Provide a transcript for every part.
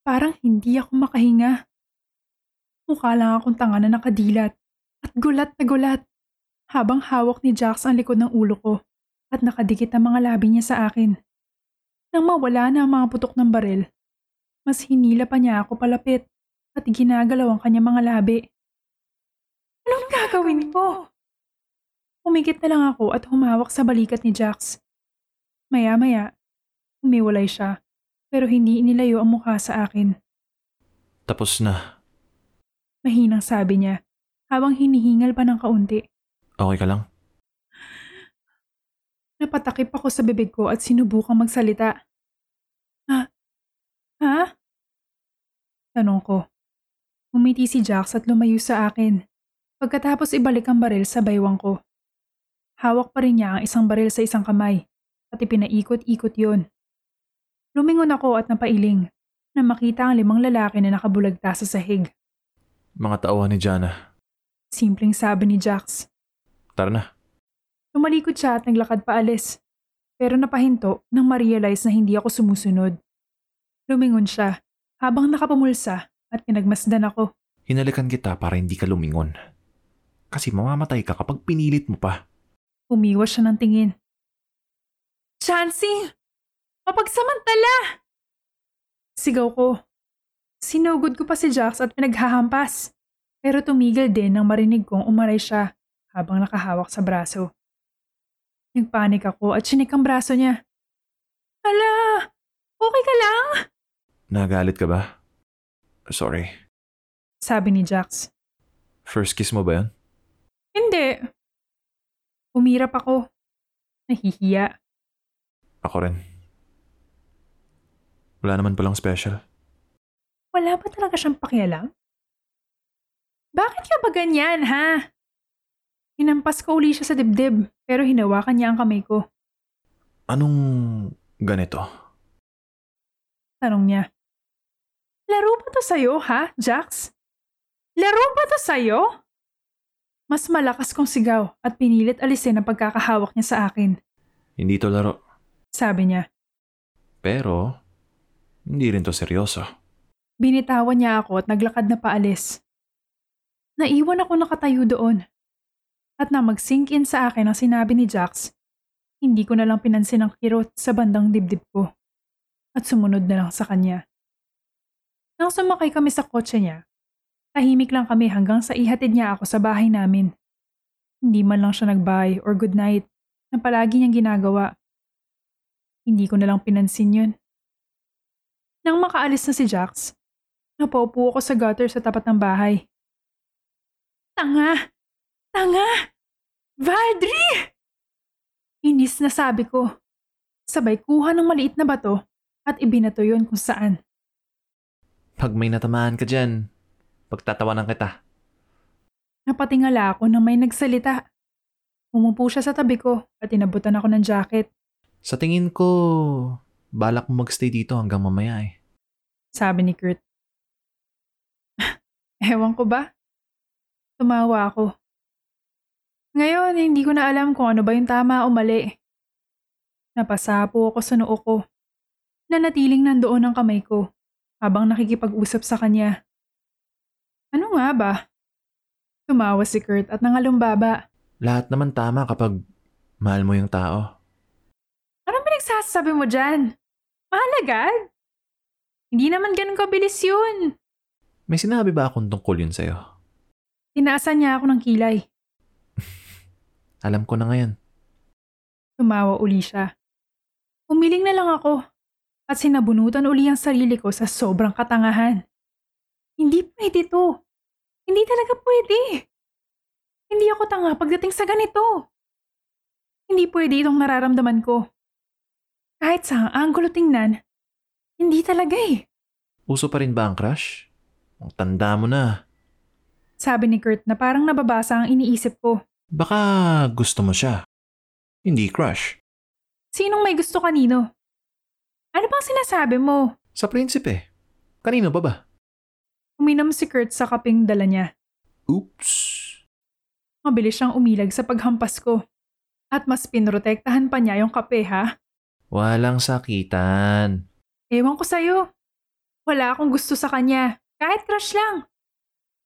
Parang hindi ako makahinga. Mukha lang akong tanga na nakadilat at gulat na gulat habang hawak ni Jax ang likod ng ulo ko at nakadikit ang mga labi niya sa akin. Nang mawala na ang mga putok ng baril, mas hinila pa niya ako palapit at ginagalaw ang kanyang mga labi. Anong gagawin ko? Umikit na lang ako at humawak sa balikat ni Jax. Maya-maya, umiwalay siya pero hindi inilayo ang mukha sa akin. Tapos na. Mahinang sabi niya habang hinihingal pa ng kaunti. Okay ka lang? Napatakip ako sa bibig ko at sinubukang magsalita. Ha? Ha? Tanong ko. Umiti si Jax at lumayo sa akin. Pagkatapos ibalik ang baril sa baywang ko. Hawak pa rin niya ang isang baril sa isang kamay at ipinaikot-ikot yon. Lumingon ako at napailing na makita ang limang lalaki na nakabulagta sa sahig. Mga tauhan ni Jana. Simpleng sabi ni Jax. Tara na. Tumalikod siya at naglakad paalis. Pero napahinto nang ma-realize na hindi ako sumusunod. Lumingon siya habang nakapumulsa at pinagmasdan ako. Hinalikan kita para hindi ka lumingon. Kasi mamamatay ka kapag pinilit mo pa. Umiwas siya ng tingin. Chansey! Mapagsamantala! Sigaw ko. Sinugod ko pa si Jax at pinaghahampas. Pero tumigil din nang marinig kong umaray siya habang nakahawak sa braso. Nagpanik ako at sinik ang braso niya. Hala! Okay ka lang? Nagalit ka ba? Sorry. Sabi ni Jax. First kiss mo ba yan? Hindi. Umirap ako. Nahihiya. Ako rin. Wala naman palang special. Wala ba talaga siyang pakialam? Bakit ka ba ganyan, ha? Hinampas ko uli siya sa dibdib, pero hinawakan niya ang kamay ko. Anong ganito? Tanong niya. Laro ba to sa'yo, ha, Jax? Laro ba to sa'yo? Mas malakas kong sigaw at pinilit alisin ang pagkakahawak niya sa akin. Hindi to laro. Sabi niya. Pero, hindi rin to seryoso. Binitawan niya ako at naglakad na paalis. Naiwan ako nakatayo doon. At na mag-sink in sa akin ang sinabi ni Jax, hindi ko na lang pinansin ang kirot sa bandang dibdib ko. At sumunod na lang sa kanya. Nang sumakay kami sa kotse niya, tahimik lang kami hanggang sa ihatid niya ako sa bahay namin. Hindi man lang siya nag-bye or good night na palagi niyang ginagawa. Hindi ko na lang pinansin yun. Nang makaalis na si Jax, napaupo ako sa gutter sa tapat ng bahay. Tanga! Tanga! Valdry! Inis na sabi ko. Sabay kuha ng maliit na bato at ibinato yon kung saan. Pag may natamaan ka dyan, pagtatawanan kita. Napatingala ako nang may nagsalita. Umupo siya sa tabi ko at inabutan ako ng jacket. Sa tingin ko, balak mo magstay dito hanggang mamaya eh. Sabi ni Kurt. Ewan ko ba? Tumawa ako. Ngayon, hindi ko na alam kung ano ba yung tama o mali. Napasapo ako sa noo ko. Nanatiling nandoon ang kamay ko habang nakikipag-usap sa kanya. Ano nga ba? Tumawa si Kurt at nangalumbaba. Lahat naman tama kapag mahal mo yung tao. Anong pinagsasabi mo dyan? Mahal agad? Hindi naman ganun kabilis yun. May sinabi ba akong tungkol yun sa'yo? Tinaasan niya ako ng kilay. Alam ko na ngayon. Tumawa uli siya. Umiling na lang ako at sinabunutan uli ang sarili ko sa sobrang katangahan. Hindi pwede to. Hindi talaga pwede. Hindi ako tanga pagdating sa ganito. Hindi pwede itong nararamdaman ko. Kahit sa anggulo tingnan, hindi talaga eh. Uso pa rin ba ang crush? Ang tanda mo na. Sabi ni Kurt na parang nababasa ang iniisip ko. Baka gusto mo siya. Hindi crush. Sinong may gusto kanino? Ano bang sinasabi mo? Sa prinsipe. Kanino ba ba? Uminom si Kurt sa kaping dala niya. Oops. Mabilis siyang umilag sa paghampas ko. At mas pinrotektahan pa niya yung kape ha? Walang sakitan. Ewan ko sa'yo. Wala akong gusto sa kanya. Kahit crush lang.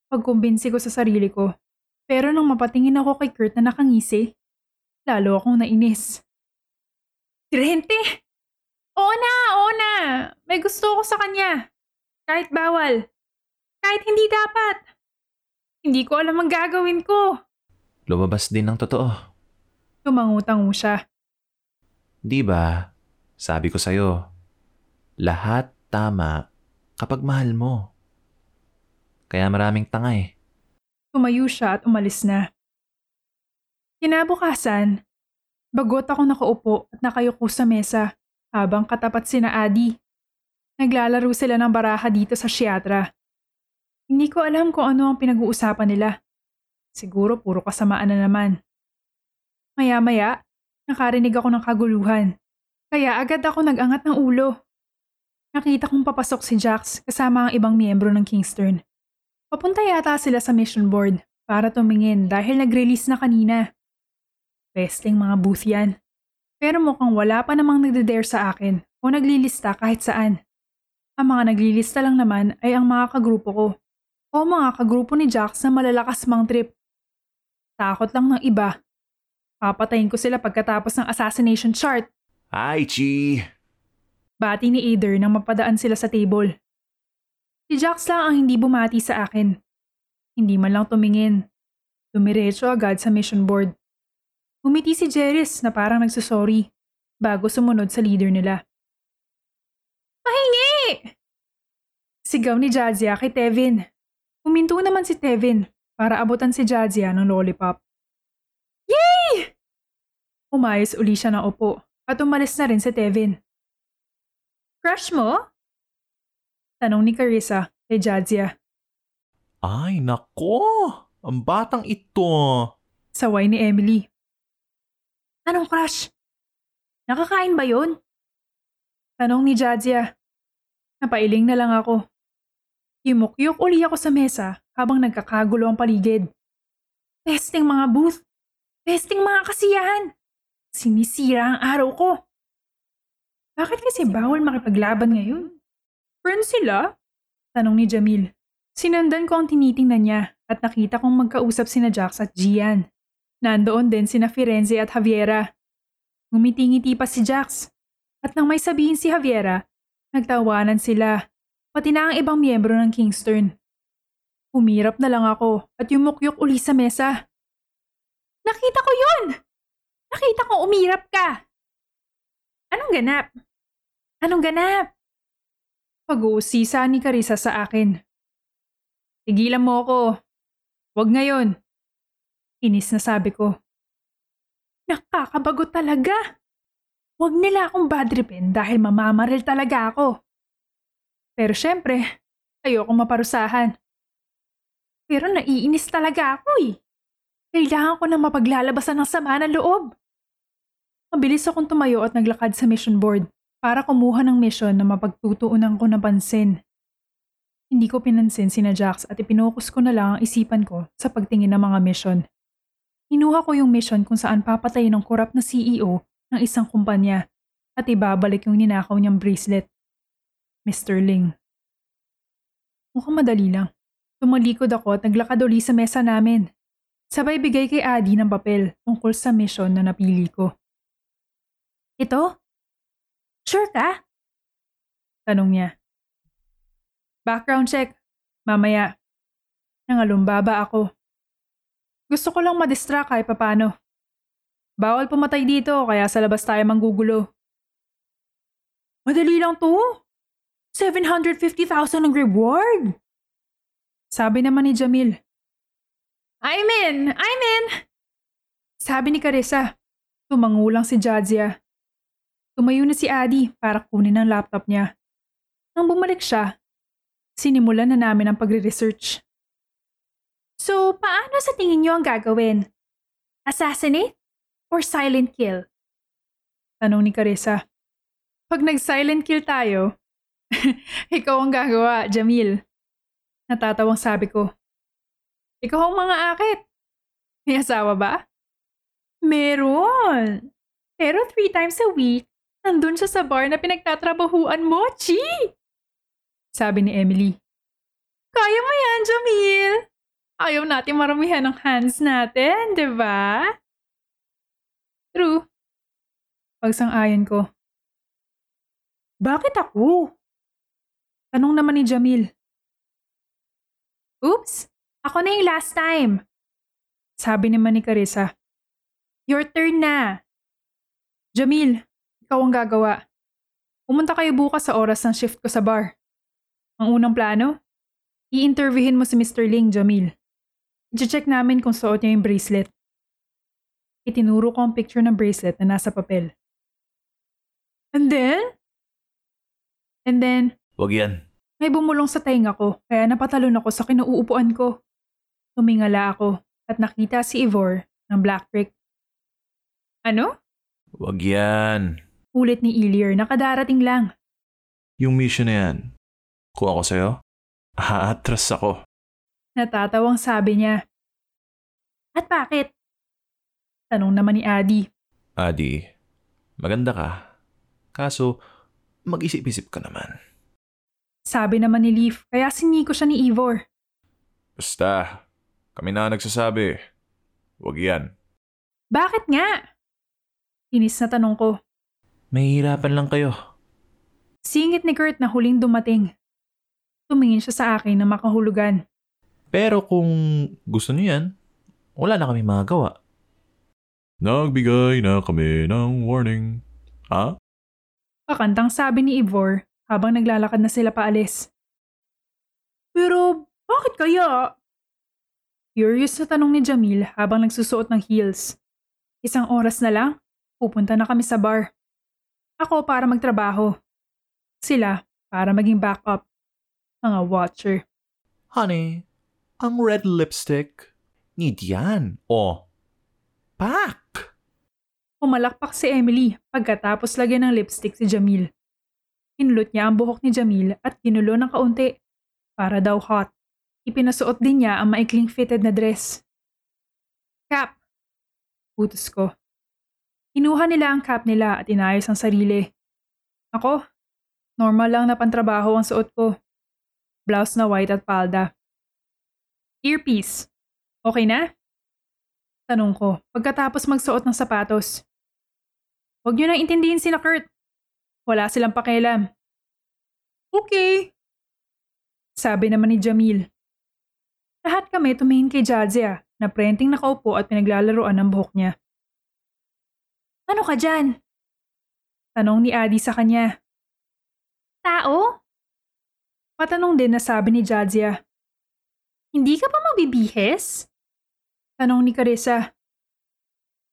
Pagkumbinsi ko sa sarili ko. Pero nang mapatingin ako kay Kurt na nakangisi, lalo akong nainis. Trente! Oo na, oo na. May gusto ko sa kanya. Kahit bawal. Kahit hindi dapat. Hindi ko alam ang gagawin ko. Lumabas din ng totoo. Tumangutango siya. Di ba? Sabi ko sa'yo, lahat tama kapag mahal mo. Kaya maraming tanga eh. Tumayo siya at umalis na. Kinabukasan, bagot ako nakaupo at nakayuko sa mesa habang katapat sina Adi. Naglalaro sila ng baraha dito sa Shiatra. Hindi ko alam kung ano ang pinag-uusapan nila. Siguro puro kasamaan na naman. Maya-maya, nakarinig ako ng kaguluhan. Kaya agad ako nag-angat ng ulo. Nakita kong papasok si Jax kasama ang ibang miyembro ng Kingston. Papunta yata sila sa mission board para tumingin dahil nag-release na kanina. Pesting mga booth yan. Pero mukhang wala pa namang nagde-dare sa akin o naglilista kahit saan. Ang mga naglilista lang naman ay ang mga kagrupo ko o mga kagrupo ni Jax na malalakas mang trip. Takot lang ng iba. Papatayin ko sila pagkatapos ng assassination chart. Hi, Chi! Bati ni Ader nang mapadaan sila sa table. Si Jax lang ang hindi bumati sa akin. Hindi man lang tumingin. Dumiretso agad sa mission board. Umiti si Jeris na parang nagsasorry bago sumunod sa leader nila. Pahingi! Sigaw ni Jadzia kay Tevin. Huminto naman si Tevin para abutan si Jadzia ng lollipop. Yay! Umayos uli siya ng upo at umalis na rin si Tevin. Crush mo? Tanong ni Carissa kay Jadzia. Ay, nako! Ang batang ito! Saway ni Emily. Anong crush? Nakakain ba yun? Tanong ni Jadzia. Napailing na lang ako. Yumukyuk uli ako sa mesa habang nagkakagulo ang paligid. Pesting mga booth. Pesting mga kasiyahan. Sinisira ang araw ko. Bakit kasi bawal makipaglaban ngayon? Friends sila? Tanong ni Jamil. Sinundan ko ang tinitingnan niya at nakita kong magkausap sina Jax at Gian. Nandoon din sina Firenze at Javiera. Ngumiti-ngiti pa si Jax. At nang may sabihin si Javiera, nagtawanan sila, pati na ang ibang miyembro ng Kingston. Umirap na lang ako at yumukyok uli sa mesa. Nakita ko yun! Nakita ko umirap ka! Anong ganap? Anong ganap? Pag-uusisa ni Carissa sa akin. Tigilan mo ako. Huwag ngayon. Inis na sabi ko. Nakakabagot talaga. Huwag nila akong badripin dahil mamamaril talaga ako. Pero syempre, ayoko maparusahan. Pero naiinis talaga ako eh. Kailangan ko nang mapaglalabasan ng sama ng loob. Mabilis akong tumayo at naglakad sa mission board para kumuha ng mission na mapagtutuunan ko ng pansin. Hindi ko pinansin sina Jax at ipinokus ko na lang ang isipan ko sa pagtingin ng mga mission. Hinuha ko yung mission kung saan papatayin ng korap na CEO ng isang kumpanya at ibabalik yung ninakaw niyang bracelet. Mr. Ling. Mukhang madali lang. Tumalikod ako at naglakad uli sa mesa namin. Sabay bigay kay Adi ng papel tungkol sa mission na napili ko. Ito? Sure ka? Tanong niya. Background check. Mamaya. Nangalumbaba ako. Gusto ko lang madistract kahit papano. Bawal pumatay dito kaya sa labas tayo manggugulo. Madali lang to. 750,000 ang reward. Sabi naman ni Jamil. I'm in! I'm in! Sabi ni Carissa. Tumangulang si Jadzia. Tumayo na si Adi para kunin ang laptop niya. Nang bumalik siya, Sinimulan na namin ang pagre-research. So, paano sa tingin niyo ang gagawin? Assassinate or silent kill? Tanong ni Carissa. Pag nag-silent kill tayo, ikaw ang gagawa, Jamil. Natatawang sabi ko. Ikaw ang mga akit. May asawa ba? Meron. Pero three times a week, nandun siya sa bar na pinagtatrabahuan mo, Chi! Sabi ni Emily. Kaya mo yan, Jamil. Ayaw natin maramihan ng hands natin, di ba? True. Pagsang-ayon ko. Bakit ako? Tanong naman ni Jamil. Oops, ako na yung last time. Sabi naman ni Carissa. Your turn na. Jamil, ikaw ang gagawa. Pumunta kayo bukas sa oras ng shift ko sa bar. Ang unang plano, i-interviewin mo si Mr. Ling, Jamil. I-check namin kung suot niya yung bracelet. Itinuro ko ang picture ng bracelet na nasa papel. And then? And then, Wag yan. may bumulong sa tainga ko kaya napatalon ako sa kinuupuan ko. Tumingala ako at nakita si Ivor ng Black Brick. Ano? Wag yan. Ulit ni Ilier, nakadarating lang. Yung mission na yan. Kung ako sa'yo, aatras ako. Natatawang sabi niya. At bakit? Tanong naman ni Adi. Adi, maganda ka. Kaso, mag-isip-isip ka naman. Sabi naman ni Leaf, kaya siniko siya ni Ivor. Basta, kami na nagsasabi. Wag yan. Bakit nga? Inis na tanong ko. Mahihirapan lang kayo. Singit ni Kurt na huling dumating. Tumingin siya sa akin na makahulugan. Pero kung gusto niyo yan, wala na kami magagawa. Nagbigay na kami ng warning. Ha? Pakantang sabi ni Ivor habang naglalakad na sila paalis. Pero bakit kaya? Curious na tanong ni Jamil habang nagsusuot ng heels. Isang oras na lang, pupunta na kami sa bar. Ako para magtrabaho. Sila para maging backup. Mga watcher. Honey, ang red lipstick, need yan. O, pack! Pumalakpak si Emily pagkatapos lagyan ng lipstick si Jamil. Kinulot niya ang buhok ni Jamil at kinulo ng kaunti. Para daw hot. Ipinasuot din niya ang maikling fitted na dress. Cap! Utos ko. Kinuha nila ang cap nila at inayos ang sarili. Ako, normal lang na pantrabaho ang suot ko. Blouse na white at palda. Earpiece. Okay na? Tanong ko pagkatapos magsuot ng sapatos. Huwag niyo na intindihin sina Kurt. Wala silang pakialam. Okay. Sabi naman ni Jamil. Lahat kami tumingin kay Jadzia na prenting nakaupo at pinaglalaroan ng buhok niya. Ano ka dyan? Tanong ni Adi sa kanya. Tao? Patanong din na sabi ni Jadzia. Hindi ka pa mabibihes? Tanong ni Carissa.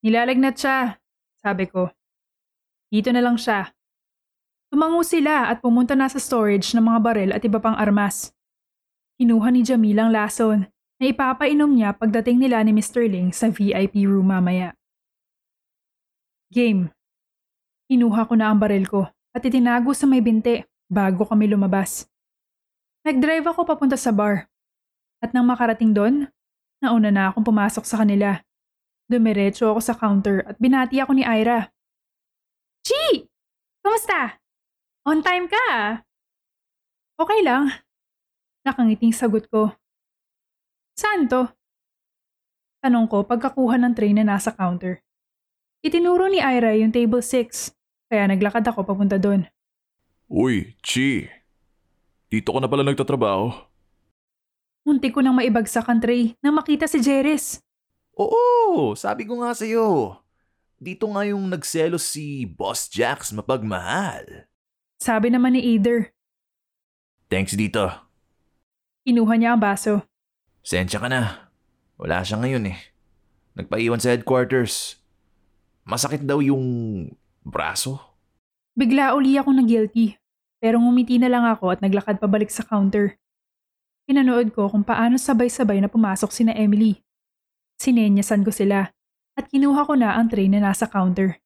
Nilalagnat siya, sabi ko. Dito na lang siya. Tumango sila at pumunta na sa storage ng mga barel at iba pang armas. Kinuha ni Jamil ang lason na ipapainom niya pagdating nila ni Mr. Ling sa VIP room mamaya. Game. Kinuha ko na ang barel ko at itinago sa may binte bago kami lumabas. Nag-drive ako papunta sa bar. At nang makarating doon, nauna na akong pumasok sa kanila. Dumiretso ako sa counter at binati ako ni Ira. Chi! Kamusta? On time ka ah. Okay lang. Nakangiting sagot ko. Saan to? Tanong ko pagkakuha ng tray na nasa counter. Itinuro ni Ira yung table 6, kaya naglakad ako papunta doon. Uy, Chi. Dito ka na pala nagtatrabaho. Munti ko nang maibagsak ang tray nang makita si Jeris. Oo, sabi ko nga sa'yo. Dito nga yung nagselos si Boss Jax mapagmahal. Sabi naman ni Either. Thanks dito. Kinuha niya ang baso. Sensya ka na. Wala siya ngayon eh. Nagpaiwan sa headquarters. Masakit daw yung braso. Bigla uli ako na guilty. Pero ngumiti na lang ako at naglakad pabalik sa counter. Pinanood ko kung paano sabay-sabay na pumasok sina Emily. Sinenyasan ko sila at kinuha ko na ang tray na nasa counter.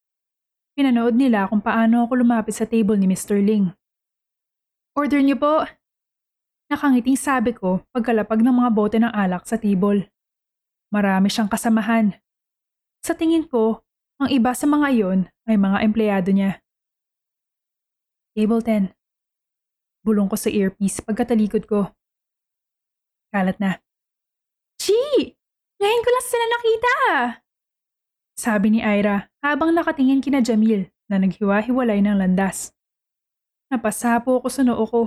Pinanood nila kung paano ako lumapit sa table ni Mr. Ling. Order niyo po. Nakangiting sabi ko pagkalapag ng mga bote ng alak sa table. Marami siyang kasamahan. Sa tingin ko, ang iba sa mga iyon ay mga empleyado niya. Table 10. Bulong ko sa earpiece pagkatalikod ko. Kalat na. Gee! Ngayon ko lang sila nakita! Sabi ni Ira habang nakatingin kina Jamil na naghiwa-hiwalay ng landas. Napasapo ako sa noo ko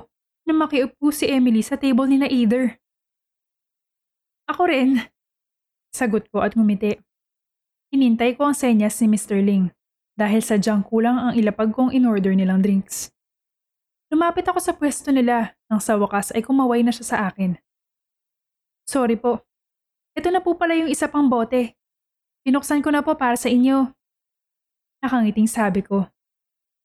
na makiupo si Emily sa table ni na Either. Ako rin. Sagot ko at ngumiti. Hinintay ko ang senyas ni Mr. Ling dahil sadyang kulang ang ilapag kong in-order nilang drinks. Lumapit ako sa pwesto nila nang sa wakas ay kumaway na siya sa akin. Sorry po. Ito na po pala yung isa pang bote. Pinuksan ko na po para sa inyo. Nakangiting sabi ko.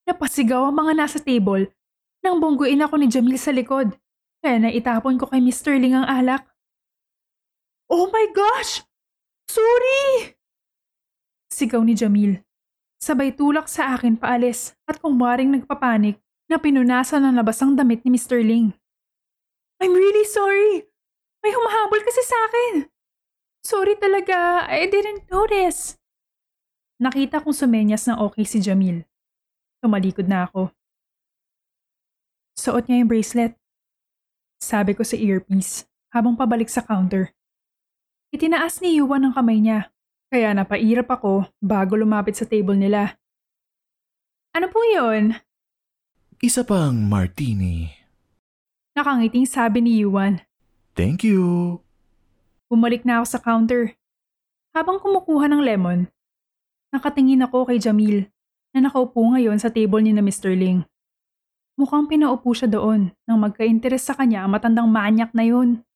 Napasigaw ang mga nasa table nang bungguin ako ni Jamil sa likod. Kaya naitapon ko kay Mr. Ling ang alak. Oh my gosh! Sorry! Sigaw ni Jamil. Sabay tulak sa akin paalis at kung waring nagpapanik na pinunasan ng labas ang damit ni Mr. Ling. I'm really sorry. May humahabol kasi sa akin. Sorry talaga, I didn't notice. Nakita kong sumenyas na okay si Jamil. Tumalikod na ako. Suot niya yung bracelet. Sabi ko sa earpiece habang pabalik sa counter. Itinaas ni Yuan ang kamay niya, kaya napairap ako bago lumapit sa table nila. Ano po yun? Isa pang martini. Nakangiting sabi ni Yuan. Thank you. Bumalik na ako sa counter. Habang kumukuha ng lemon, nakatingin ako kay Jamil na nakaupo ngayon sa table ni na Mr. Ling. Mukhang pinaupo siya doon nang magka-interes sa kanya ang matandang manyak na yun.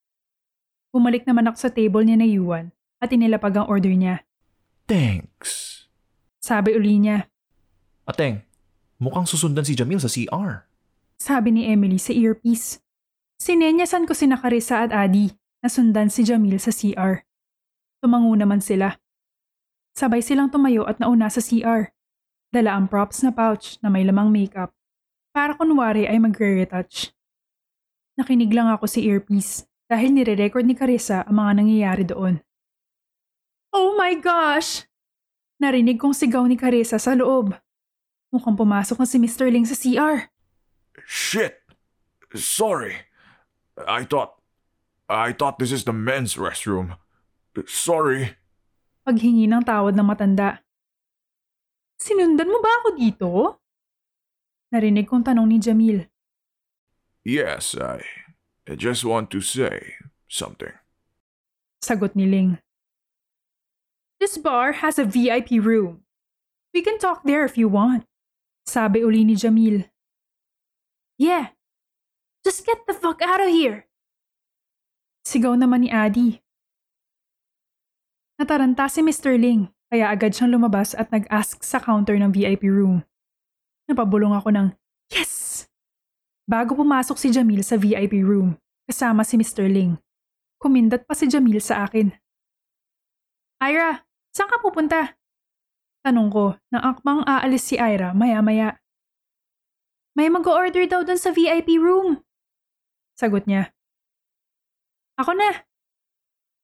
Bumalik naman ako sa table niya na Yuan at inilapag ang order niya. Thanks. Sabi uli niya. Ateng, mukhang susundan si Jamil sa CR. Sabi ni Emily sa earpiece. Sinenyasan ko si Carissa at Adi na sundan si Jamil sa CR. Tumango naman sila. Sabay silang tumayo at nauna sa CR. Dala ang props na pouch na may lamang makeup. Para kunwari ay magre-retouch. Nakinig lang ako si earpiece dahil nire-record ni Carissa ang mga nangyayari doon. Oh my gosh! Narinig kong sigaw ni Carissa sa loob. Mukhang pumasok na si Mr. Ling sa CR. Shit! Sorry. I thought. I thought this is the men's restroom. Sorry. Paghingi ng tawad ng matanda. Sinundan mo ba ako dito? Narinig kong tanong ni Jamil. Yes, I. I just want to say something. Sagot ni Ling. This bar has a VIP room. We can talk there if you want. Sabi uli ni Jamil. Yeah. Just get the fuck out of here. Sigaw naman ni Adi. Nataranta si Mr. Ling kaya agad siyang lumabas at nag-ask sa counter ng VIP room. Napabulong ako ng, Yes! Bago pumasok si Jamil sa VIP room, kasama si Mr. Ling. Kumindat pa si Jamil sa akin. Ira, saan ka pupunta? Tanong ko nang akmang aalis si Ira maya-maya. May mag-order daw dun sa VIP room. Sagot niya. Ako na.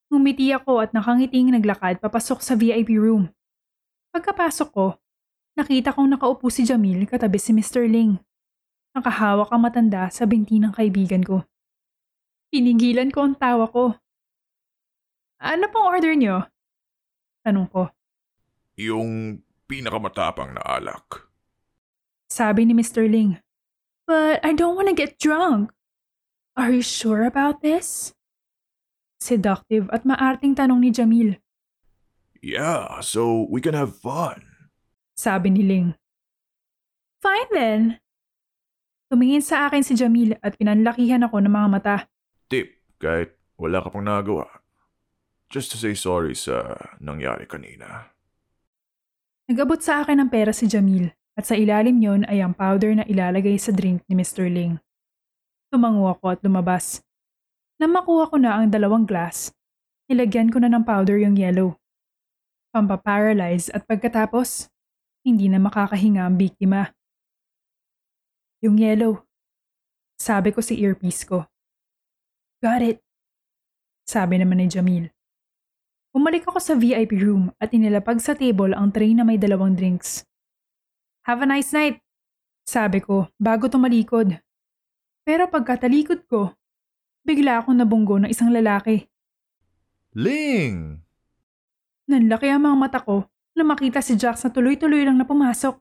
Ngumiti ako at nakangiting naglakad papasok sa VIP room. Pagkapasok ko, nakita kong nakaupo si Jamil katabi si Mr. Ling. Nakahawak ang matanda sa binti ng kaibigan ko. Pinigilan ko ang tawa ko. Ano pong order niyo? Tanong ko. Yung pinakamatapang na alak. Sabi ni Mr. Ling. But I don't want to get drunk. Are you sure about this? Seductive at maarting tanong ni Jamil. Yeah, so we can have fun. Sabi ni Ling. Fine then. Tumingin sa akin si Jamil at pinanlakihan ako ng mga mata. Tip, kahit wala ka pang nagawa. Just to say sorry sa nangyari kanina. Nag-abot sa akin ng pera si Jamil at sa ilalim yon ay ang powder na ilalagay sa drink ni Mr. Ling. Tumango ako at lumabas. Nang makuha ko na ang dalawang glass, nilagyan ko na ng powder yung yellow. Pampaparalyze at pagkatapos, hindi na makakahinga ang biktima. Yung yellow. Sabi ko sa earpiece ko. Got it. Sabi naman ni Jamil. Umalik ako sa VIP room at inilapag sa table ang tray na may dalawang drinks. Have a nice night, sabi ko bago tumalikod. Pero pagkatalikod ko, bigla akong nabunggo ng isang lalaki. Ling! Nanlaki ang mga mata ko na makita si Jax na tuloy-tuloy lang na pumasok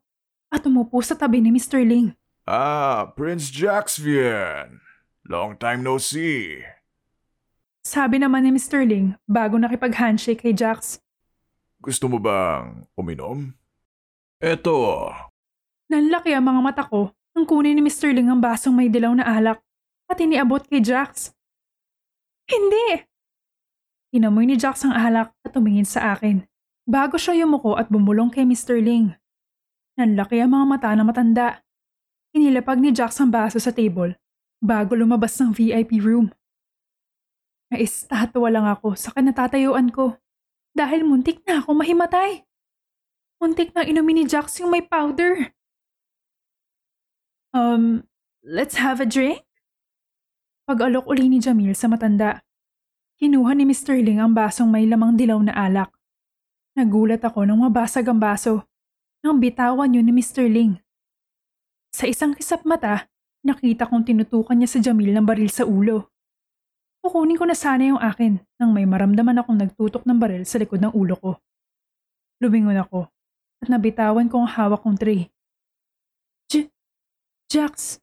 at umupo sa tabi ni Mr. Ling. Ah, Prince Jaxvian. Long time no see. Sabi naman ni Mr. Ling bago nakipag-handshake kay Jax. Gusto mo bang uminom? Eto, Nanlaki ang mga mata ko nang kunin ni Mr. Ling ang basong may dilaw na alak at iniabot kay Jax. Hindi! Inamoy ni Jax ang alak at tumingin sa akin bago siya yumuko at bumulong kay Mr. Ling. Nanlaki ang mga mata na matanda. Inilapag ni Jax ang baso sa table bago lumabas ng VIP room. Naistatwa lang ako sa kanatatayuan ko dahil muntik na ako mahimatay. Muntik na inumin ni Jax yung may powder. Um, let's have a drink? Pag-alok uli ni Jamil sa matanda. Kinuha ni Mr. Ling ang basong may lamang dilaw na alak. Nagulat ako nang mabasag ang baso nang bitawan yun ni Mr. Ling. Sa isang kisap mata, nakita kong tinutukan niya sa Jamil ng baril sa ulo. Kukunin ko na sana yung akin nang may maramdaman akong nagtutok ng baril sa likod ng ulo ko. Lumingon ako at nabitawan ko ang hawak kong tray. J- Jax,